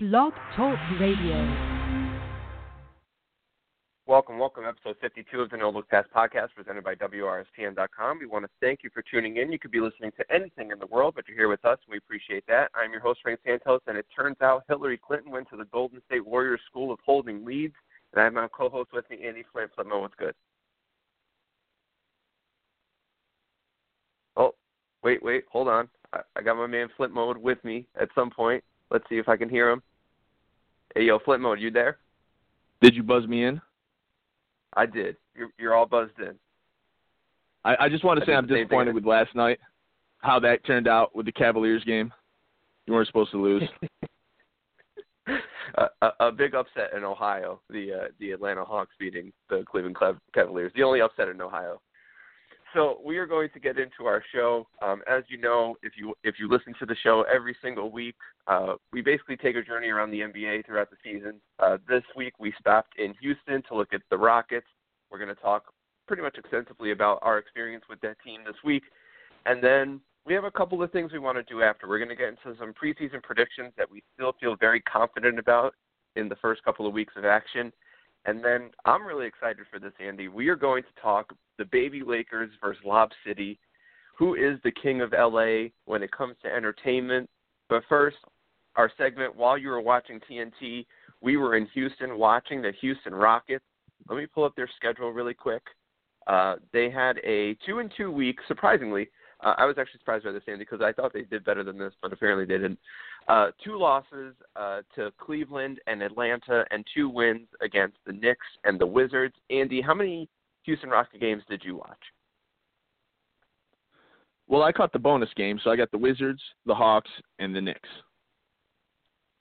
Blog Talk Radio. Welcome, welcome, episode 52 of the No Look Pass podcast presented by WRSTN.com. We want to thank you for tuning in. You could be listening to anything in the world, but you're here with us, and we appreciate that. I'm your host, Frank Santos, and it turns out Hillary Clinton went to the Golden State Warriors School of Holding Leads, and I have my co-host with me, Andy Flint. Flintmo, what's good? Oh, wait, wait, hold on. I, I got my man Flint Mode with me at some point. Let's see if I can hear him. Hey, yo, Flint Mode, you there? Did you buzz me in? I did. You're, you're all buzzed in. I, I just want to I say I'm disappointed with last night, how that turned out with the Cavaliers game. You weren't supposed to lose. a, a, a big upset in Ohio. The uh, the Atlanta Hawks beating the Cleveland Cav- Cavaliers. The only upset in Ohio. So we are going to get into our show. Um, as you know, if you if you listen to the show every single week, uh, we basically take a journey around the NBA throughout the season. Uh, this week we stopped in Houston to look at the Rockets. We're going to talk pretty much extensively about our experience with that team this week, and then we have a couple of things we want to do after. We're going to get into some preseason predictions that we still feel very confident about in the first couple of weeks of action. And then I'm really excited for this, Andy. We are going to talk the baby Lakers versus Lob City. Who is the king of LA when it comes to entertainment? But first, our segment while you were watching TNT, we were in Houston watching the Houston Rockets. Let me pull up their schedule really quick. Uh, they had a two and two week, surprisingly. Uh, I was actually surprised by this, Andy, because I thought they did better than this, but apparently they didn't. Uh, two losses uh, to Cleveland and Atlanta, and two wins against the Knicks and the Wizards. Andy, how many Houston Rocket games did you watch? well, I caught the bonus game, so I got the Wizards, the Hawks, and the Knicks.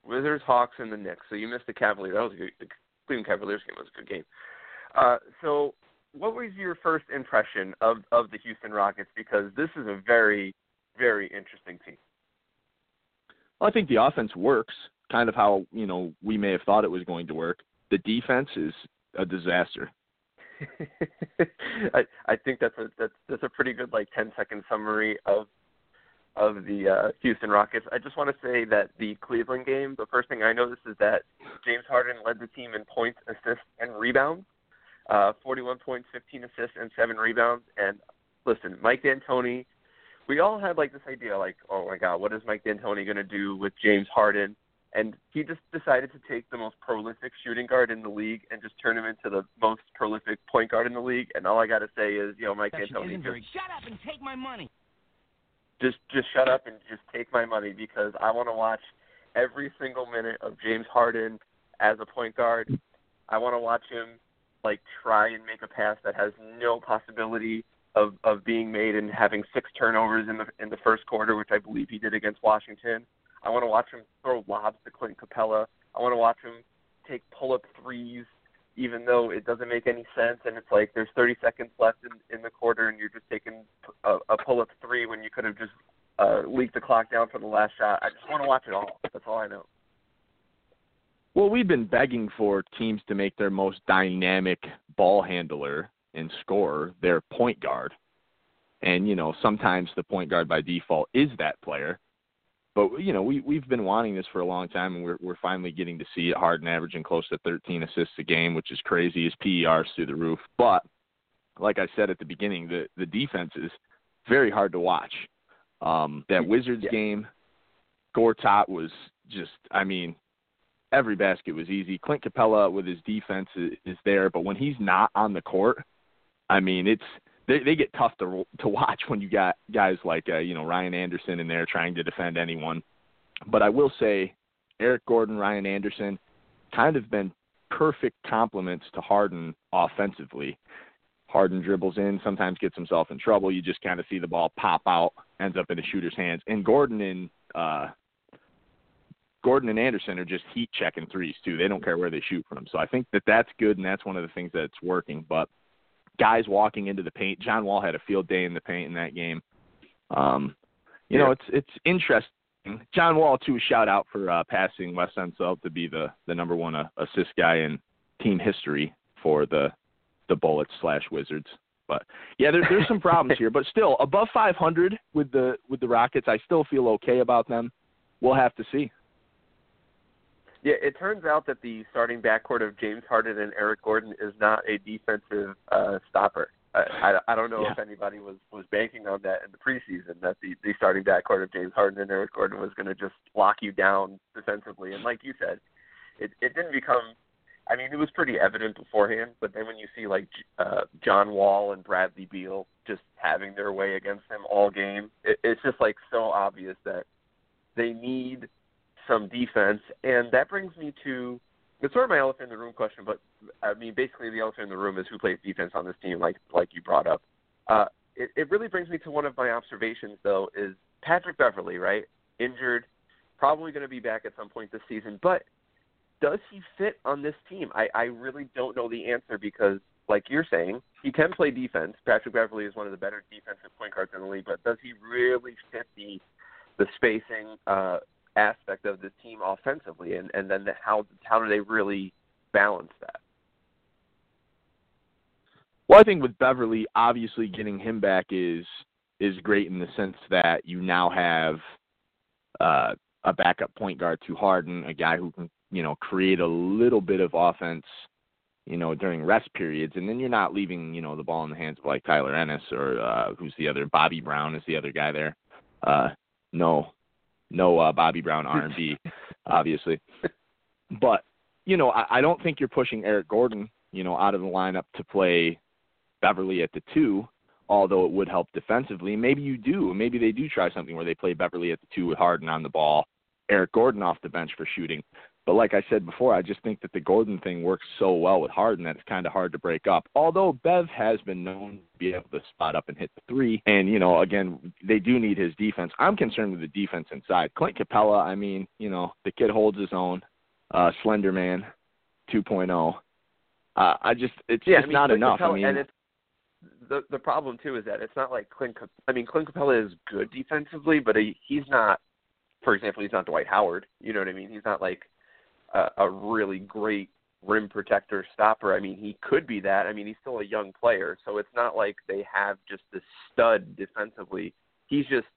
Wizards, Hawks, and the Knicks. So you missed the Cavaliers. That was a good. The Cleveland Cavaliers game was a good game. Uh, so, what was your first impression of of the Houston Rockets? Because this is a very, very interesting team. Well, I think the offense works, kind of how you know we may have thought it was going to work. The defense is a disaster. I I think that's a that's that's a pretty good like ten second summary of of the uh, Houston Rockets. I just want to say that the Cleveland game, the first thing I noticed is that James Harden led the team in points, assists, and rebounds. Uh, 41 points, 15 assists, and seven rebounds. And listen, Mike D'Antoni, we all had like this idea, like, oh my God, what is Mike D'Antoni going to do with James Harden? And he just decided to take the most prolific shooting guard in the league and just turn him into the most prolific point guard in the league. And all I got to say is, you know, Mike D'Antoni, just, Shut up and take my money. just just shut up and just take my money because I want to watch every single minute of James Harden as a point guard. I want to watch him like try and make a pass that has no possibility of of being made and having six turnovers in the in the first quarter, which I believe he did against Washington. I want to watch him throw lobs to Clint Capela. I want to watch him take pull up threes even though it doesn't make any sense and it's like there's 30 seconds left in, in the quarter and you're just taking a, a pull up three when you could have just uh, leaked the clock down for the last shot. I just want to watch it all. That's all I know. Well, we've been begging for teams to make their most dynamic ball handler and scorer their point guard. And, you know, sometimes the point guard by default is that player. But, you know, we, we've been wanting this for a long time, and we're, we're finally getting to see it. Harden averaging close to 13 assists a game, which is crazy. His PER's through the roof. But, like I said at the beginning, the, the defense is very hard to watch. Um, that Wizards Yeah. game, Gortat was just, I mean, every basket was easy. Clint Capela with his defense is, is there, but when he's not on the court, I mean, it's they they get tough to to watch when you got guys like uh, you know Ryan Anderson in there trying to defend anyone. But I will say, Eric Gordon, Ryan Anderson, kind of been perfect complements to Harden offensively. Harden dribbles in, sometimes gets himself in trouble. You just kind of see the ball pop out, ends up in the shooter's hands. And Gordon and uh, Gordon and Anderson are just heat checking threes too. They don't care where they shoot from. So I think that that's good, and that's one of the things that's working. But guys walking into the paint, John Wall had a field day in the paint in that game. Um, you know, it's it's interesting. John Wall too. Shout out for uh, passing Wes Unseld to be the the number one uh, assist guy in team history for the the Bullets slash Wizards. But yeah, there, there's some problems here, but still above 500 with the with the Rockets, I still feel okay about them. We'll have to see. Yeah, it turns out that the starting backcourt of James Harden and Eric Gordon is not a defensive uh, stopper. I, I, I don't know Yeah. if anybody was was banking on that in the preseason that the the starting backcourt of James Harden and Eric Gordon was going to just lock you down defensively. And like you said, it it didn't become. I mean, it was pretty evident beforehand, but then when you see like uh, John Wall and Bradley Beal just having their way against him all game, it, it's just like so obvious that they need some defense, and that brings me to it's sort of my elephant in the room question, but I mean basically the elephant in the room is who plays defense on this team, like like you brought up. Uh, it, it really brings me to one of my observations though is Patrick Beverley, right? Injured, probably going to be back at some point this season, but does he fit on this team? I, I really don't know the answer because, like you're saying, he can play defense. Patrick Beverley is one of the better defensive point guards in the league, but does he really fit the the spacing uh, aspect of the team offensively, and and then the, how how do they really balance that? Well, I think with Beverley, obviously getting him back is is great in the sense that you now have uh, a backup point guard to Harden, a guy who can you know create a little bit of offense, you know during rest periods, and then you're not leaving you know the ball in the hands of like Tyler Ennis or uh, who's the other Bobby Brown is the other guy there. Uh, no, no uh, Bobby Brown R&B, obviously, but you know I, I don't think you're pushing Eric Gordon you know out of the lineup to play Beverley at the two, although it would help defensively. Maybe you do. Maybe they do try something where they play Beverley at the two with Harden on the ball, Eric Gordon off the bench for shooting. But like I said before, I just think that the Gordon thing works so well with Harden that it's kind of hard to break up. Although Bev has been known to be able to spot up and hit the three, and you know, again, they do need his defense. I'm concerned with the defense inside. Clint Capela, I mean, you know, the kid holds his own. Uh, Slender Man, 2.0. Uh, I just, it's Yeah, just I mean, not Clint enough. Capela, I mean, and it's the the problem too is that it's not like Clint. I mean, Clint Capela is good defensively, but he, he's not. For example, he's not Dwight Howard. You know what I mean? He's not like a, a really great rim protector stopper. I mean, he could be that. I mean, he's still a young player, so it's not like they have just this stud defensively. He's just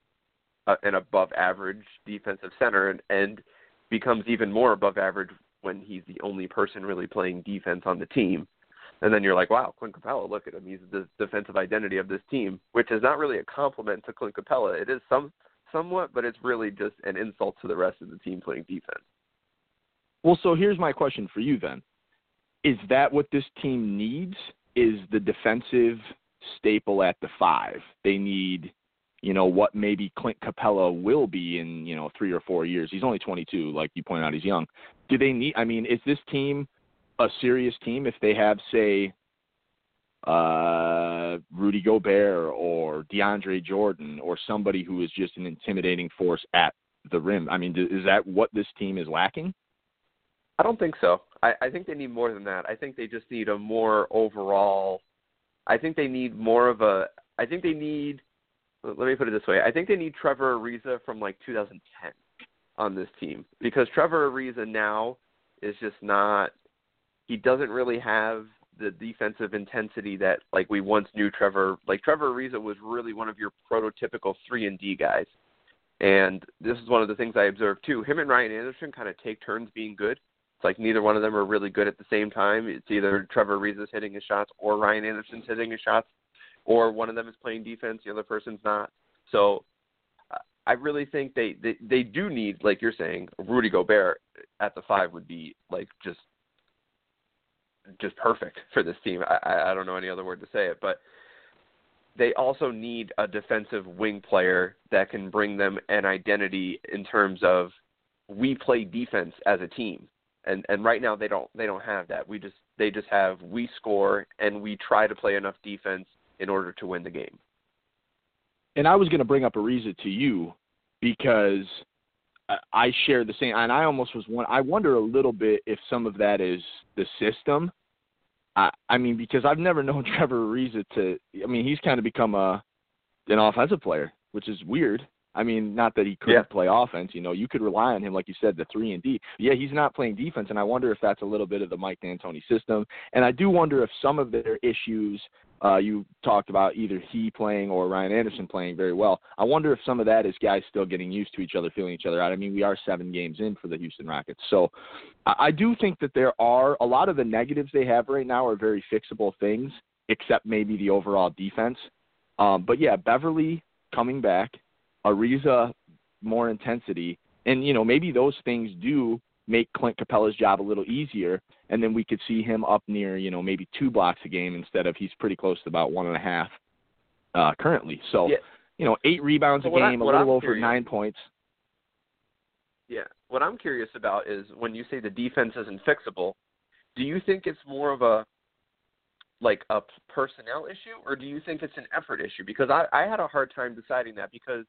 a, an above average defensive center, and and becomes even more above average when he's the only person really playing defense on the team. And then you're like, wow, Clint Capela, look at him. He's the defensive identity of this team, which is not really a compliment to Clint Capela. It is some somewhat, but it's really just an insult to the rest of the team playing defense. Well, so here's my question for you then. Is that what this team needs? Is the defensive staple at the five? They need, you know, what maybe Clint Capela will be in, you know, three or four years. He's only 22, like you pointed out, he's young. Do they need, I mean, is this team a serious team if they have, say, uh, Rudy Gobert or DeAndre Jordan or somebody who is just an intimidating force at the rim? I mean, is that what this team is lacking? I don't think so. I, I think they need more than that. I think they just need a more overall. I think they need more of a. I think they need. Let me put it this way. I think they need Trevor Ariza from like 2010 on this team because Trevor Ariza now is just not. He doesn't really have the defensive intensity that like we once knew Trevor. Like Trevor Ariza was really one of your prototypical three and D guys. And this is one of the things I observed too. Him and Ryan Anderson kind of take turns being good. It's like neither one of them are really good at the same time. It's either Trevor Ariza's hitting his shots or Ryan Anderson's hitting his shots, or one of them is playing defense, the other person's not. So I really think they, they they do need, like you're saying, Rudy Gobert at the five would be like just just perfect for this team. I I don't know any other word to say it, but they also need a defensive wing player that can bring them an identity in terms of we play defense as a team and and right now they don't they don't have that. We just they just have we score and we try to play enough defense in order to win the game. And I was going to bring up Ariza to you because I share the same, and I almost was one. I wonder a little bit if some of that is the system. I, I mean, because I've never known Trevor Ariza to. I mean, he's kind of become a an offensive player, which is weird. I mean, not that he couldn't Yeah. play offense. You know, you could rely on him, like you said, the three and D. Yeah, he's not playing defense, and I wonder if that's a little bit of the Mike D'Antoni system. And I do wonder if some of their issues uh, you talked about either he playing or Ryan Anderson playing very well. I wonder if some of that is guys still getting used to each other, feeling each other out. I mean, we are seven games in for the Houston Rockets, so I, I do think that there are a lot of the negatives they have right now are very fixable things, except maybe the overall defense. Um, but yeah, Beverley coming back, Ariza more intensity, and you know maybe those things do make Clint Capela's job a little easier, and then we could see him up near you know maybe two blocks a game instead of he's pretty close to about one and a half uh, currently. So yeah. you know eight rebounds so a game, I, a little I'm over curious, nine points. Yeah, what I'm curious about is when you say the defense isn't fixable, do you think it's more of a like a personnel issue, or do you think it's an effort issue? Because I, I had a hard time deciding that because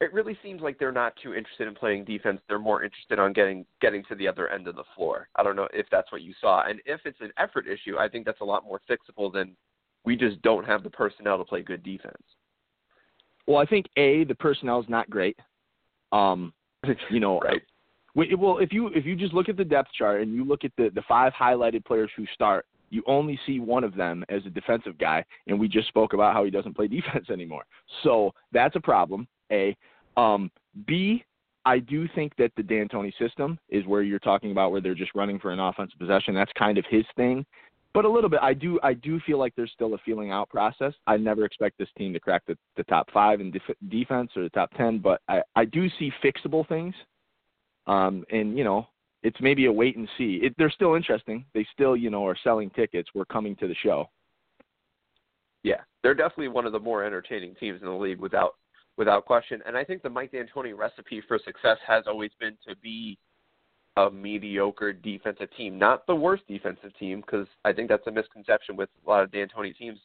it really seems like they're not too interested in playing defense. They're more interested on getting getting to the other end of the floor. I don't know if that's what you saw. And if it's an effort issue, I think that's a lot more fixable than we just don't have the personnel to play good defense. Well, I think a the personnel is not great. Um, you know, right. well, if you if you just look at the depth chart and you look at the the five highlighted players who start, you only see one of them as a defensive guy, and we just spoke about how he doesn't play defense anymore. So that's a problem. A. Um, B. I do think that the D'Antoni system is where you're talking about where they're just running for an offensive possession. That's kind of his thing. But a little bit, I do I do feel like there's still a feeling out process. I never expect this team to crack the, the top five in def- defense or the top ten, but I, I do see fixable things. Um, and you know, it's maybe a wait and see. It, they're still interesting. They still, you know, are selling tickets. We're coming to the show. Yeah, they're definitely one of the more entertaining teams in the league without without question. And I think the Mike D'Antoni recipe for success has always been to be a mediocre defensive team, not the worst defensive team, because I think that's a misconception with a lot of D'Antoni teams.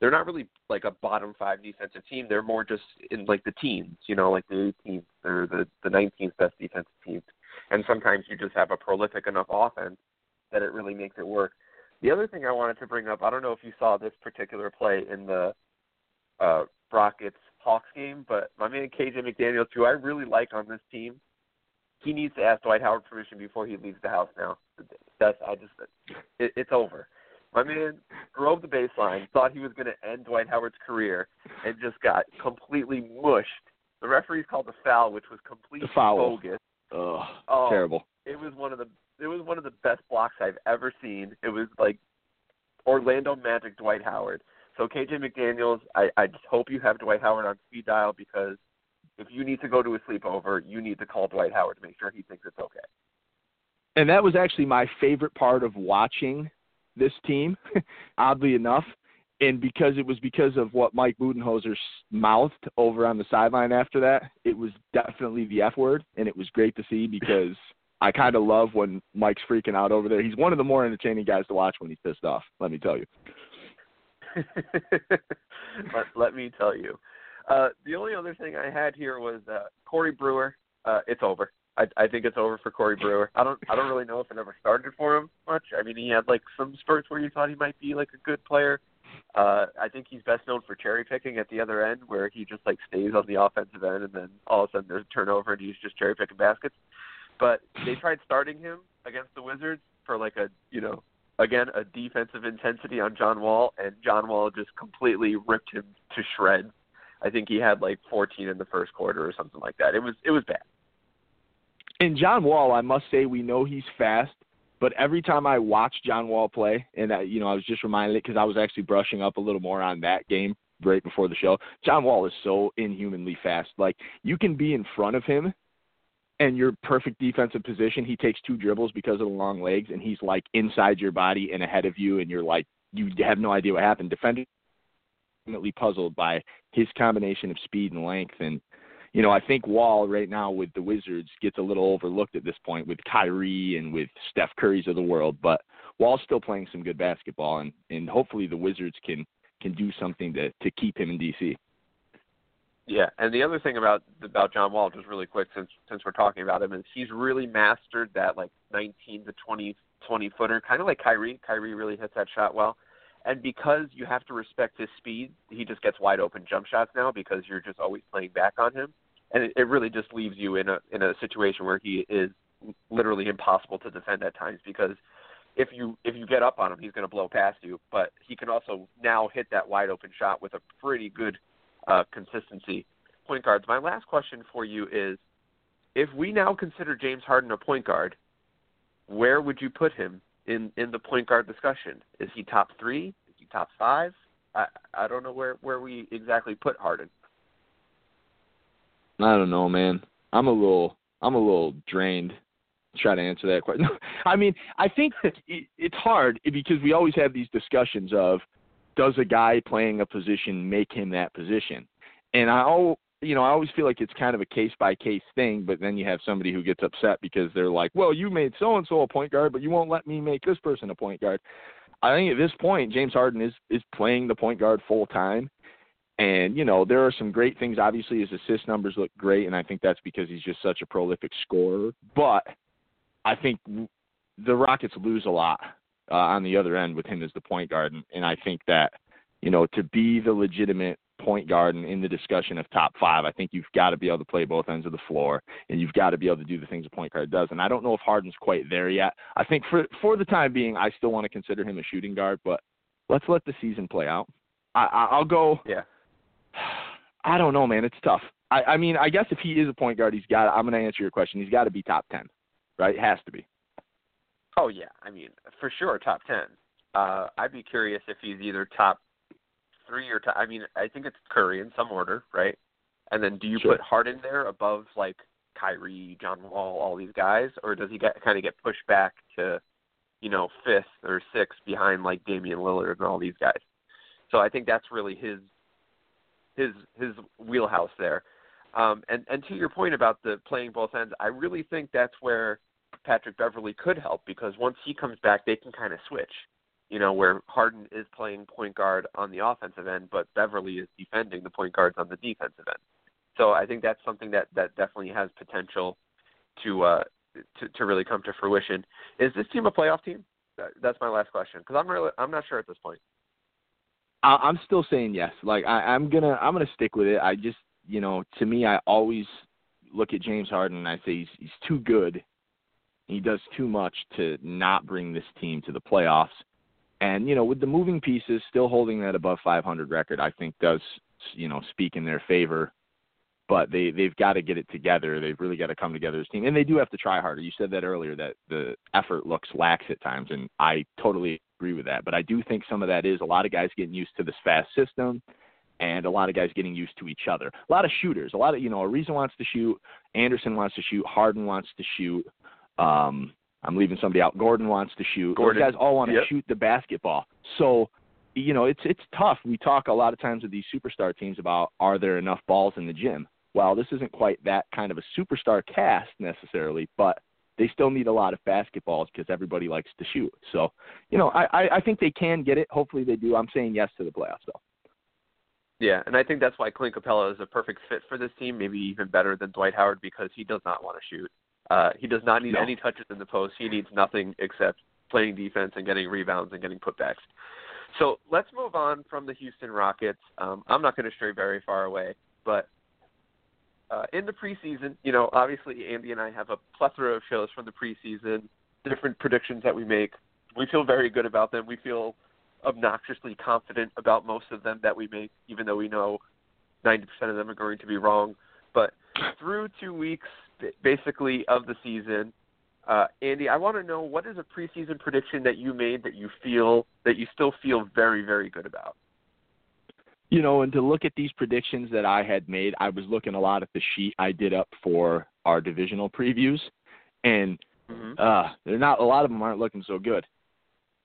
They're not really like a bottom five defensive team. They're more just in like the teens, you know, like the 18th or the the 19th best defensive team. And sometimes you just have a prolific enough offense that it really makes it work. The other thing I wanted to bring up, I don't know if you saw this particular play in the uh, Rockets Hawks game, but my man KJ McDaniels, who I really like on this team, he needs to ask Dwight Howard permission before he leaves the house. Now, that's I just it, it's over. My man drove the baseline, thought he was going to end Dwight Howard's career, and just got completely mushed. The referees called the foul, which was completely bogus. Ugh, oh, terrible. It was one of the it was one of the best blocks I've ever seen. It was like Orlando Magic Dwight Howard. So KJ McDaniels, I, I just hope you have Dwight Howard on speed dial because if you need to go to a sleepover, you need to call Dwight Howard to make sure he thinks it's okay. And that was actually my favorite part of watching this team, oddly enough. And because it was because of what Mike Budenholzer mouthed over on the sideline after that, it was definitely the F word, and it was great to see because I kind of love when Mike's freaking out over there. He's one of the more entertaining guys to watch when he's pissed off. Let me tell you. let, let me tell you. Uh, the only other thing I had here was uh, Corey Brewer. Uh, it's over. I, I think it's over for Corey Brewer. I don't I don't really know if it ever started for him much. I mean, he had like some spurts where you thought he might be like a good player. Uh, I think he's best known for cherry picking at the other end, where he just like stays on the offensive end, and then all of a sudden there's a turnover and he's just cherry picking baskets. But they tried starting him against the Wizards for like a you know again a defensive intensity on John Wall, and John Wall just completely ripped him to shreds. I think he had like 14 in the first quarter or something like that. It was it was bad. And John Wall, I must say, we know he's fast, but every time I watch John Wall play, and I, you know, I was just reminded because I was actually brushing up a little more on that game right before the show. John Wall is so inhumanly fast. Like you can be in front of him and your perfect defensive position, he takes two dribbles because of the long legs, and he's like inside your body and ahead of you, and you're like you have no idea what happened. Defenders puzzled by his combination of speed and length, and you know I think Wall right now with the Wizards gets a little overlooked at this point with Kyrie and with Steph Curry's of the world, but Wall's still playing some good basketball, and and hopefully the Wizards can can do something to to keep him in DC. Yeah, and the other thing about about John Wall, just really quick, since since we're talking about him, is he's really mastered that like 19 to 20 20 footer, kind of like Kyrie. Kyrie really hits that shot well, and because you have to respect his speed, he just gets wide open jump shots now because you're just always playing back on him, and it, it really just leaves you in a in a situation where he is literally impossible to defend at times because if you if you get up on him, he's going to blow past you. But he can also now hit that wide open shot with a pretty good uh, consistency. Point guards. My last question for you is: If we now consider James Harden a point guard, where would you put him in in the point guard discussion? Is he top three? Is he top five? I I don't know where where we exactly put Harden. I don't know, man. I'm a little I'm a little drained. Try to answer that question. I mean, I think it's hard because we always have these discussions of does a guy playing a position make him that position? And I all you know, I always feel like it's kind of a case by case thing, but then you have somebody who gets upset because they're like, "Well, you made so and so a point guard, but you won't let me make this person a point guard." I think at this point, James Harden is is playing the point guard full time, and you know there are some great things. Obviously, his assist numbers look great, and I think that's because he's just such a prolific scorer. But I think the Rockets lose a lot uh, on the other end with him as the point guard, and, and I think that you know to be the legitimate point guard and in the discussion of top five, I think you've got to be able to play both ends of the floor, and you've got to be able to do the things a point guard does. And I don't know if Harden's quite there yet. I think for for the time being, I still want to consider him a shooting guard, but let's let the season play out. I, I'll go. Yeah. I don't know, man. It's tough. I, I mean, I guess if he is a point guard, he's got. I'm going to answer your question. He's got to be top ten, right? It has to be. Oh yeah, I mean for sure top ten. Uh, I'd be curious if he's either top three or t- I mean, I think it's Curry in some order, right? And then do you sure. put Harden there above like Kyrie, John Wall, all these guys, or does he get kind of get pushed back to, you know, fifth or sixth behind like Damian Lillard and all these guys? So I think that's really his his his wheelhouse there. Um, and and to your point about the playing both ends, I really think that's where Patrick Beverley could help because once he comes back, they can kind of switch you know, where Harden is playing point guard on the offensive end, but Beverley is defending the point guards on the defensive end. So I think that's something that that definitely has potential to uh to to really come to fruition. Is this team a playoff team? That's my last question because I'm really I'm not sure at this point. I'm still saying yes. Like I, I'm gonna I'm gonna stick with it. I just you know to me I always look at James Harden and I say he's he's too good. He does too much to not bring this team to the playoffs. And you know, with the moving pieces still holding that above 500 record, I think does you know speak in their favor. But they they've got to get it together. They've really got to come together as a team, and they do have to try harder. You said that earlier that the effort looks lax at times, and I totally agree with that. But I do think some of that is a lot of guys getting used to this fast system, and a lot of guys getting used to each other. A lot of shooters, a lot of you know, Ariza wants to shoot, Anderson wants to shoot, Harden wants to shoot. Um, I'm leaving somebody out. Gordon wants to shoot. Gordon. Those guys all want to yep. shoot the basketball. So, you know, it's it's tough. We talk a lot of times with these superstar teams about are there enough balls in the gym? Well, this isn't quite that kind of a superstar cast necessarily, but they still need a lot of basketballs because everybody likes to shoot. So, you know, I, I I think they can get it. Hopefully they do. I'm saying yes to the playoffs though. Yeah, and I think that's why Clint Capela is a perfect fit for this team, maybe even better than Dwight Howard because he does not want to shoot. Uh, he does not need no. any touches in the post. He needs nothing except playing defense and getting rebounds and getting putbacks. So let's move on from the Houston Rockets. Um, I'm not going to stray very far away, but uh, in the preseason, you know, obviously Andy and I have a plethora of shows from the preseason, different predictions that we make. We feel very good about them. We feel obnoxiously confident about most of them that we make, even though we know 90% of them are going to be wrong. But through two weeks, basically of the season. Uh, Andy, I want to know what is a preseason prediction that you made that you feel that you still feel very very good about. You know, and to look at these predictions that I had made, I was looking a lot at the sheet I did up for our divisional previews, and mm-hmm. uh, they're not a lot of them aren't looking so good.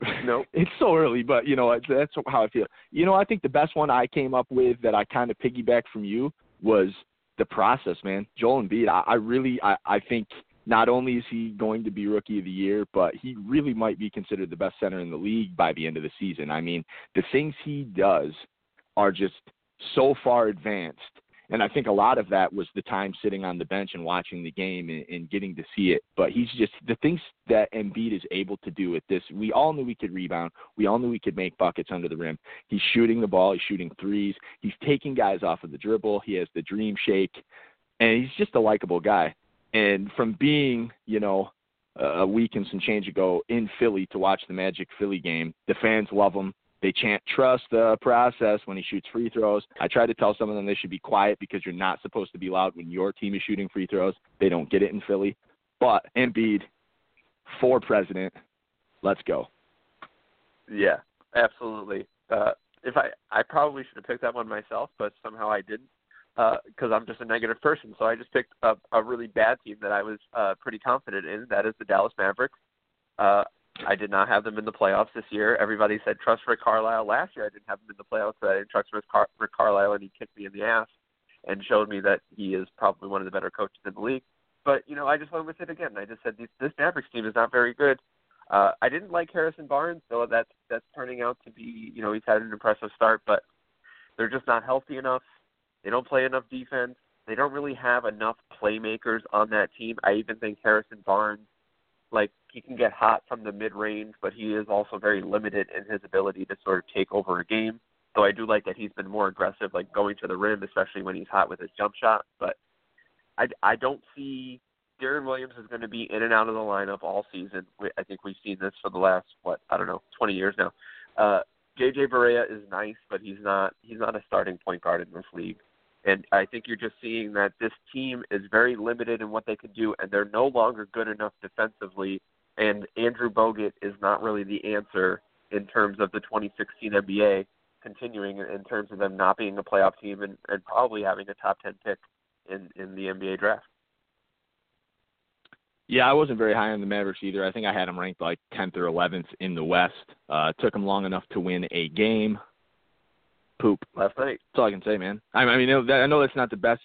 No, nope. it's so early, but you know that's how I feel. You know, I think the best one I came up with that I kind of piggybacked from you was the process, man. Joel Embiid, I, I really, I, I think not only is he going to be rookie of the year, but he really might be considered the best center in the league by the end of the season. I mean, the things he does are just so far advanced and I think a lot of that was the time sitting on the bench and watching the game and, and getting to see it. But he's just the things that Embiid is able to do at this. We all knew he could rebound. We all knew he could make buckets under the rim. He's shooting the ball. He's shooting threes. He's taking guys off of the dribble. He has the dream shake, and he's just a likable guy. And from being, you know, a week and some change ago in Philly to watch the Magic Philly game. The fans love him. They can't trust the process when he shoots free throws. I try to tell some of them they should be quiet because you're not supposed to be loud when your team is shooting free throws. They don't get it in Philly. But Embiid for president. Let's go. Yeah, absolutely. Uh, if I I probably should have picked that one myself, but somehow I didn't because uh, I'm just a negative person. So I just picked a, a really bad team that I was uh, pretty confident in. That is the Dallas Mavericks. Uh, I did not have them in the playoffs this year. Everybody said trust Rick Carlisle. Last year I didn't have them in the playoffs, but I didn't trust Rick, Car- Rick Carlisle, and he kicked me in the ass and showed me that he is probably one of the better coaches in the league. But you know, I just went with it again. I just said this, this Mavericks team is not very good. Uh, I didn't like Harrison Barnes, though that's that's turning out to be you know he's had an impressive start, but they're just not healthy enough. They don't play enough defense. They don't really have enough playmakers on that team. I even think Harrison Barnes, like he can get hot from the mid range, but he is also very limited in his ability to sort of take over a game. So I do like that he's been more aggressive, like going to the rim, especially when he's hot with his jump shot. But I, I don't see Deron Williams is going to be in and out of the lineup all season. I think we've seen this for the last what I don't know, 20 years now. Uh, JJ Barea is nice, but he's not he's not a starting point guard in this league. And I think you're just seeing that this team is very limited in what they can do, and they're no longer good enough defensively. And Andrew Bogut is not really the answer in terms of the 2016 NBA continuing in terms of them not being a playoff team and, and probably having a top 10 pick in, in the NBA draft. Yeah, I wasn't very high on the Mavericks either. I think I had them ranked like 10th or 11th in the West. Uh, took them long enough to win a game poop last night. That's all I can say, man. I, I mean, I know that's not the best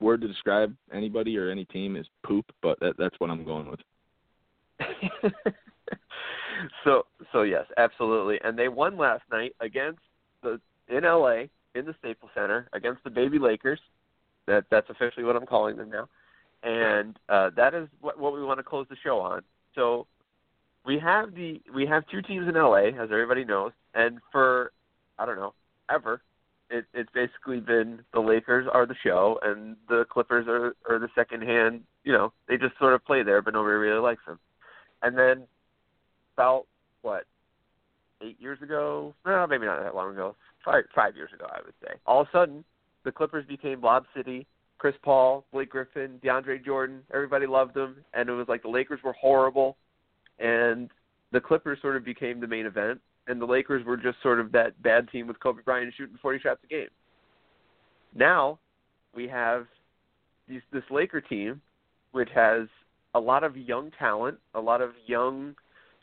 word to describe anybody or any team is poop, but that, that's what I'm going with. so, so yes, absolutely. And they won last night against the in LA in the Staples Center against the baby Lakers. That that's officially what I'm calling them now. And uh, that is what, what we want to close the show on. So we have the we have two teams in LA, as everybody knows, and for I don't know ever. It, it's basically been the Lakers are the show and the Clippers are are the second hand. You know, they just sort of play there, but nobody really likes them. And then about what eight years ago? No, maybe not that long ago. Five five years ago, I would say. All of a sudden, the Clippers became Lob City. Chris Paul, Blake Griffin, DeAndre Jordan, everybody loved them, and it was like the Lakers were horrible, and the Clippers sort of became the main event and the Lakers were just sort of that bad team with Kobe Bryant shooting 40 shots a game. Now we have these, this Laker team, which has a lot of young talent, a lot of young,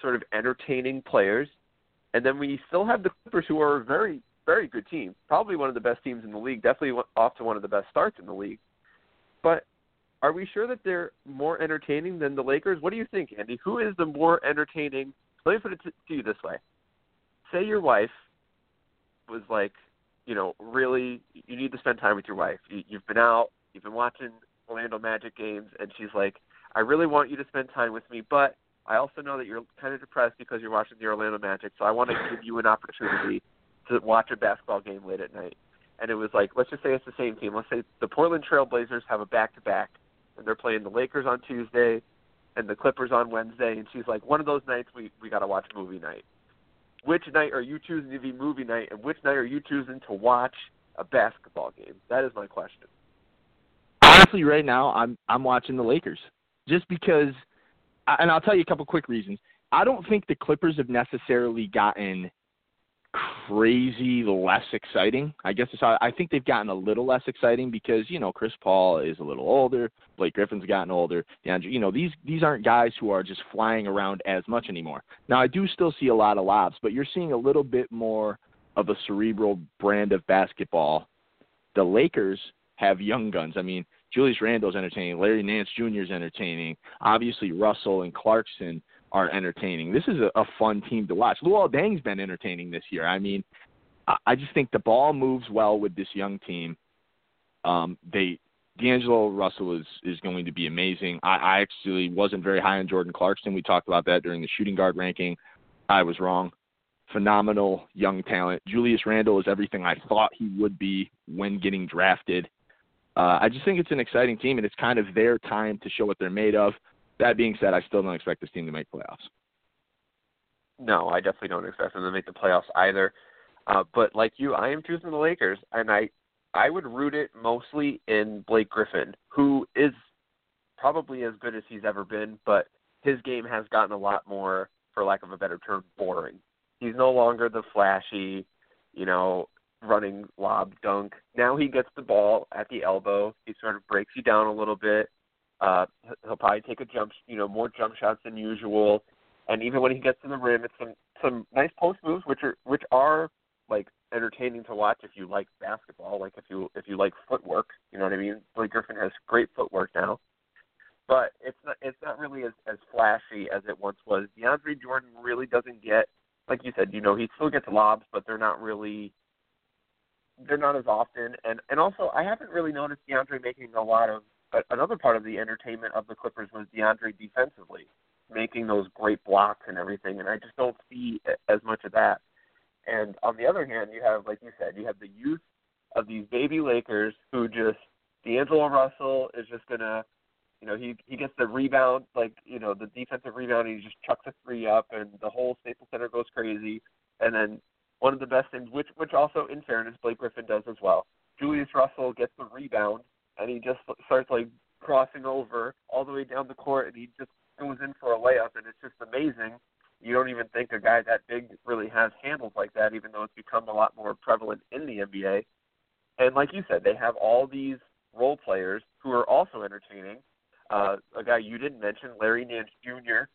sort of entertaining players, and then we still have the Clippers, who are a very, very good team, probably one of the best teams in the league, definitely off to one of the best starts in the league. But are we sure that they're more entertaining than the Lakers? What do you think, Andy? Who is the more entertaining? Let me put it to you this way: say your wife was like, you know, really, you need to spend time with your wife. You, you've been out, you've been watching Orlando Magic games, and she's like, I really want you to spend time with me, but I also know that you're kind of depressed because you're watching the Orlando Magic, so I want to give you an opportunity to watch a basketball game late at night. And it was like, let's just say it's the same team. Let's say the Portland Trail Blazers have a back to back, and they're playing the Lakers on Tuesday and the Clippers on Wednesday, and she's like, one of those nights we we got to watch movie night which night are you choosing to be movie night, and which night are you choosing to watch a basketball game? That is my question. Honestly, right now I'm I'm watching the Lakers just because, and I'll tell you a couple quick reasons. I don't think the Clippers have necessarily gotten crazy less exciting. I guess it's, I think they've gotten a little less exciting because you know Chris Paul is a little older, Blake Griffin's gotten older, and you know these these aren't guys who are just flying around as much anymore. Now I do still see a lot of lobs, but you're seeing a little bit more of a cerebral brand of basketball. The Lakers have young guns. I mean, Julius Randle's entertaining, Larry Nance Jr. is entertaining, obviously Russell and Clarkson are entertaining. This is a, a fun team to watch. Luol Deng's been entertaining this year. I mean, I, I just think the ball moves well with this young team. Um, they D'Angelo Russell is is going to be amazing. I, I actually wasn't very high on Jordan Clarkson. We talked about that during the shooting guard ranking. I was wrong. Phenomenal young talent. Julius Randle is everything I thought he would be when getting drafted. Uh, I just think it's an exciting team, and it's kind of their time to show what they're made of. That being said, I still don't expect this team to make playoffs. No, I definitely don't expect them to make the playoffs either. Uh, but like you, I am choosing the Lakers, and I I would root it mostly in Blake Griffin, who is probably as good as he's ever been, but his game has gotten a lot more, for lack of a better term, boring. He's no longer the flashy, you know, running lob dunk. Now he gets the ball at the elbow. He sort of breaks you down a little bit. Uh, he'll probably take a jump, you know, more jump shots than usual. And even when he gets to the rim, it's some some nice post moves, which are which are like entertaining to watch if you like basketball, like if you if you like footwork. You know what I mean? Blake Griffin has great footwork now, but it's not it's not really as as flashy as it once was. DeAndre Jordan really doesn't get like you said. You know, he still gets lobs, but they're not really they're not as often. And and also, I haven't really noticed DeAndre making a lot of. Another part of the entertainment of the Clippers was DeAndre defensively, making those great blocks and everything. And I just don't see as much of that. And on the other hand, you have, like you said, you have the youth of these baby Lakers who just D'Angelo Russell is just gonna, you know, he he gets the rebound, like you know, the defensive rebound, and he just chucks a three up, and the whole Staples Center goes crazy. And then one of the best things, which which also, in fairness, Blake Griffin does as well. Julius Russell gets the rebound, and he just starts like crossing over all the way down the court, and he just goes in for a layup, and it's just amazing. You don't even think a guy that big really has handles like that, even though it's become a lot more prevalent in the NBA. And like you said, they have all these role players who are also entertaining. Uh, a guy you didn't mention, Larry Nance Jr.,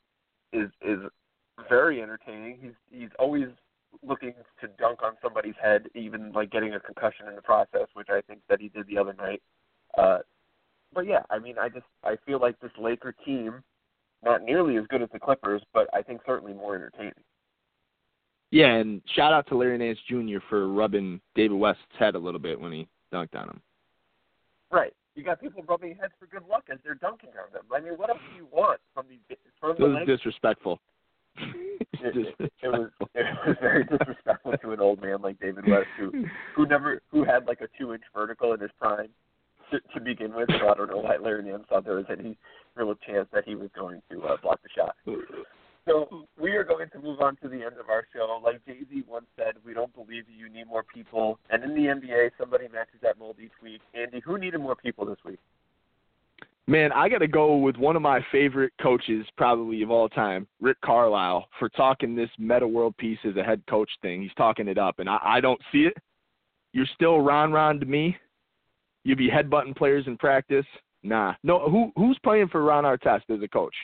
is is very entertaining. He's he's always looking to dunk on somebody's head, even like getting a concussion in the process, which I think that he did the other night. Uh, but yeah, I mean, I just I feel like this Laker team, not nearly as good as the Clippers, but I think certainly more entertaining. Yeah, and shout out to Larry Nance Jr. for rubbing David West's head a little bit when he dunked on him. Right. You got people rubbing heads for good luck as they're dunking on them. I mean, what else do you want from these? From it was the disrespectful. it, it, it was it was very disrespectful to an old man like David West who who never who had like a two inch vertical in his prime to, begin with. So I don't know why Larry Nance thought there was any real chance that he was going to uh, block the shot. So we are going to move on to the end of our show. Like Jay Z once said, we don't believe you. You need more people. And in the NBA, somebody matches that mold each week. Andy, who needed more people this week? Man, I got to go with one of my favorite coaches, probably of all time, Rick Carlisle, for talking this Metta World Peace as a head coach thing. He's talking it up, and I, I don't see it. You're still Ron Ron to me. You be headbutting players in practice. Nah, no. Who who's playing for Ron Artest as a coach?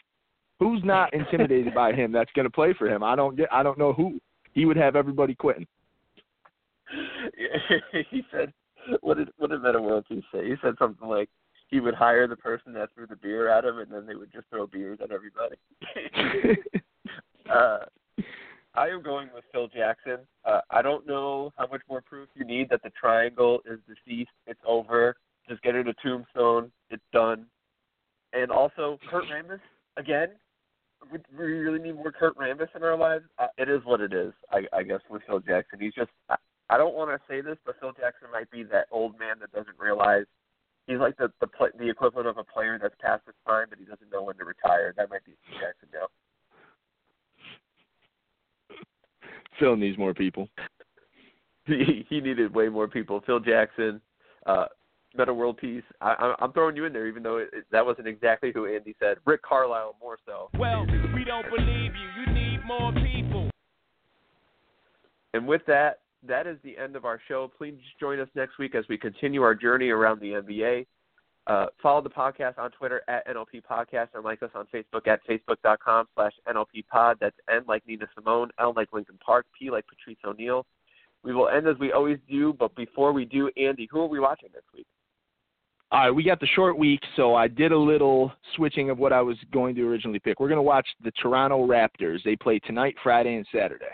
Who's not intimidated by him? That's going to play for him. I don't get. I don't know who. He would have everybody quitting. he said, "What did what did Metta World say?" He said something like, he would hire the person that threw the beer at him, and then they would just throw beers at everybody. uh, I am going with Phil Jackson. Uh, I don't know how much more proof you need that the triangle is deceased. It's over. Just get it a tombstone. It's done. And also, Kurt Rambis again. We, we really need more Kurt Rambis in our lives. Uh, it is what it is. I, I guess with Phil Jackson, he's just. I, I don't want to say this, but Phil Jackson might be that old man that doesn't realize he's like the the the equivalent of a player that's past his prime, but he doesn't know when to retire. That might be Jackson now. Phil needs more people. he he needed way more people. Phil Jackson, uh, Metta World Peace. I, I'm throwing you in there, even though it, it, that wasn't exactly who Andy said. Rick Carlisle more so. Well, we don't believe you. You need more people. And with that, that is the end of our show. Please join us next week as we continue our journey around the NBA. Uh, follow the podcast on Twitter at NLP Podcast and like us on Facebook at facebook.com slash NLP Pod. That's N like Nina Simone, L like Linkin Park, P like Patrice O'Neal. We will end as we always do, but before we do, Andy, who are we watching next week? All right, we got the short week, so I did a little switching of what I was going to originally pick. We're going to watch the Toronto Raptors. They play tonight, Friday, and Saturday.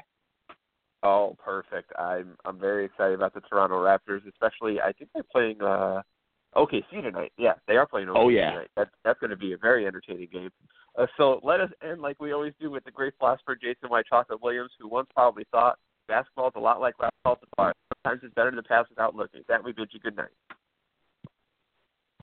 Oh, perfect. I'm I'm very excited about the Toronto Raptors, especially I think they're playing uh OKC tonight. Yeah, they are playing OKC oh, yeah. tonight. That's that's going to be a very entertaining game. Uh, so let us end like we always do with the great philosopher Jason White Chocolate Williams, who once probably thought basketball is a lot like basketball. Sometimes it's better to pass without looking. That we bid you good night.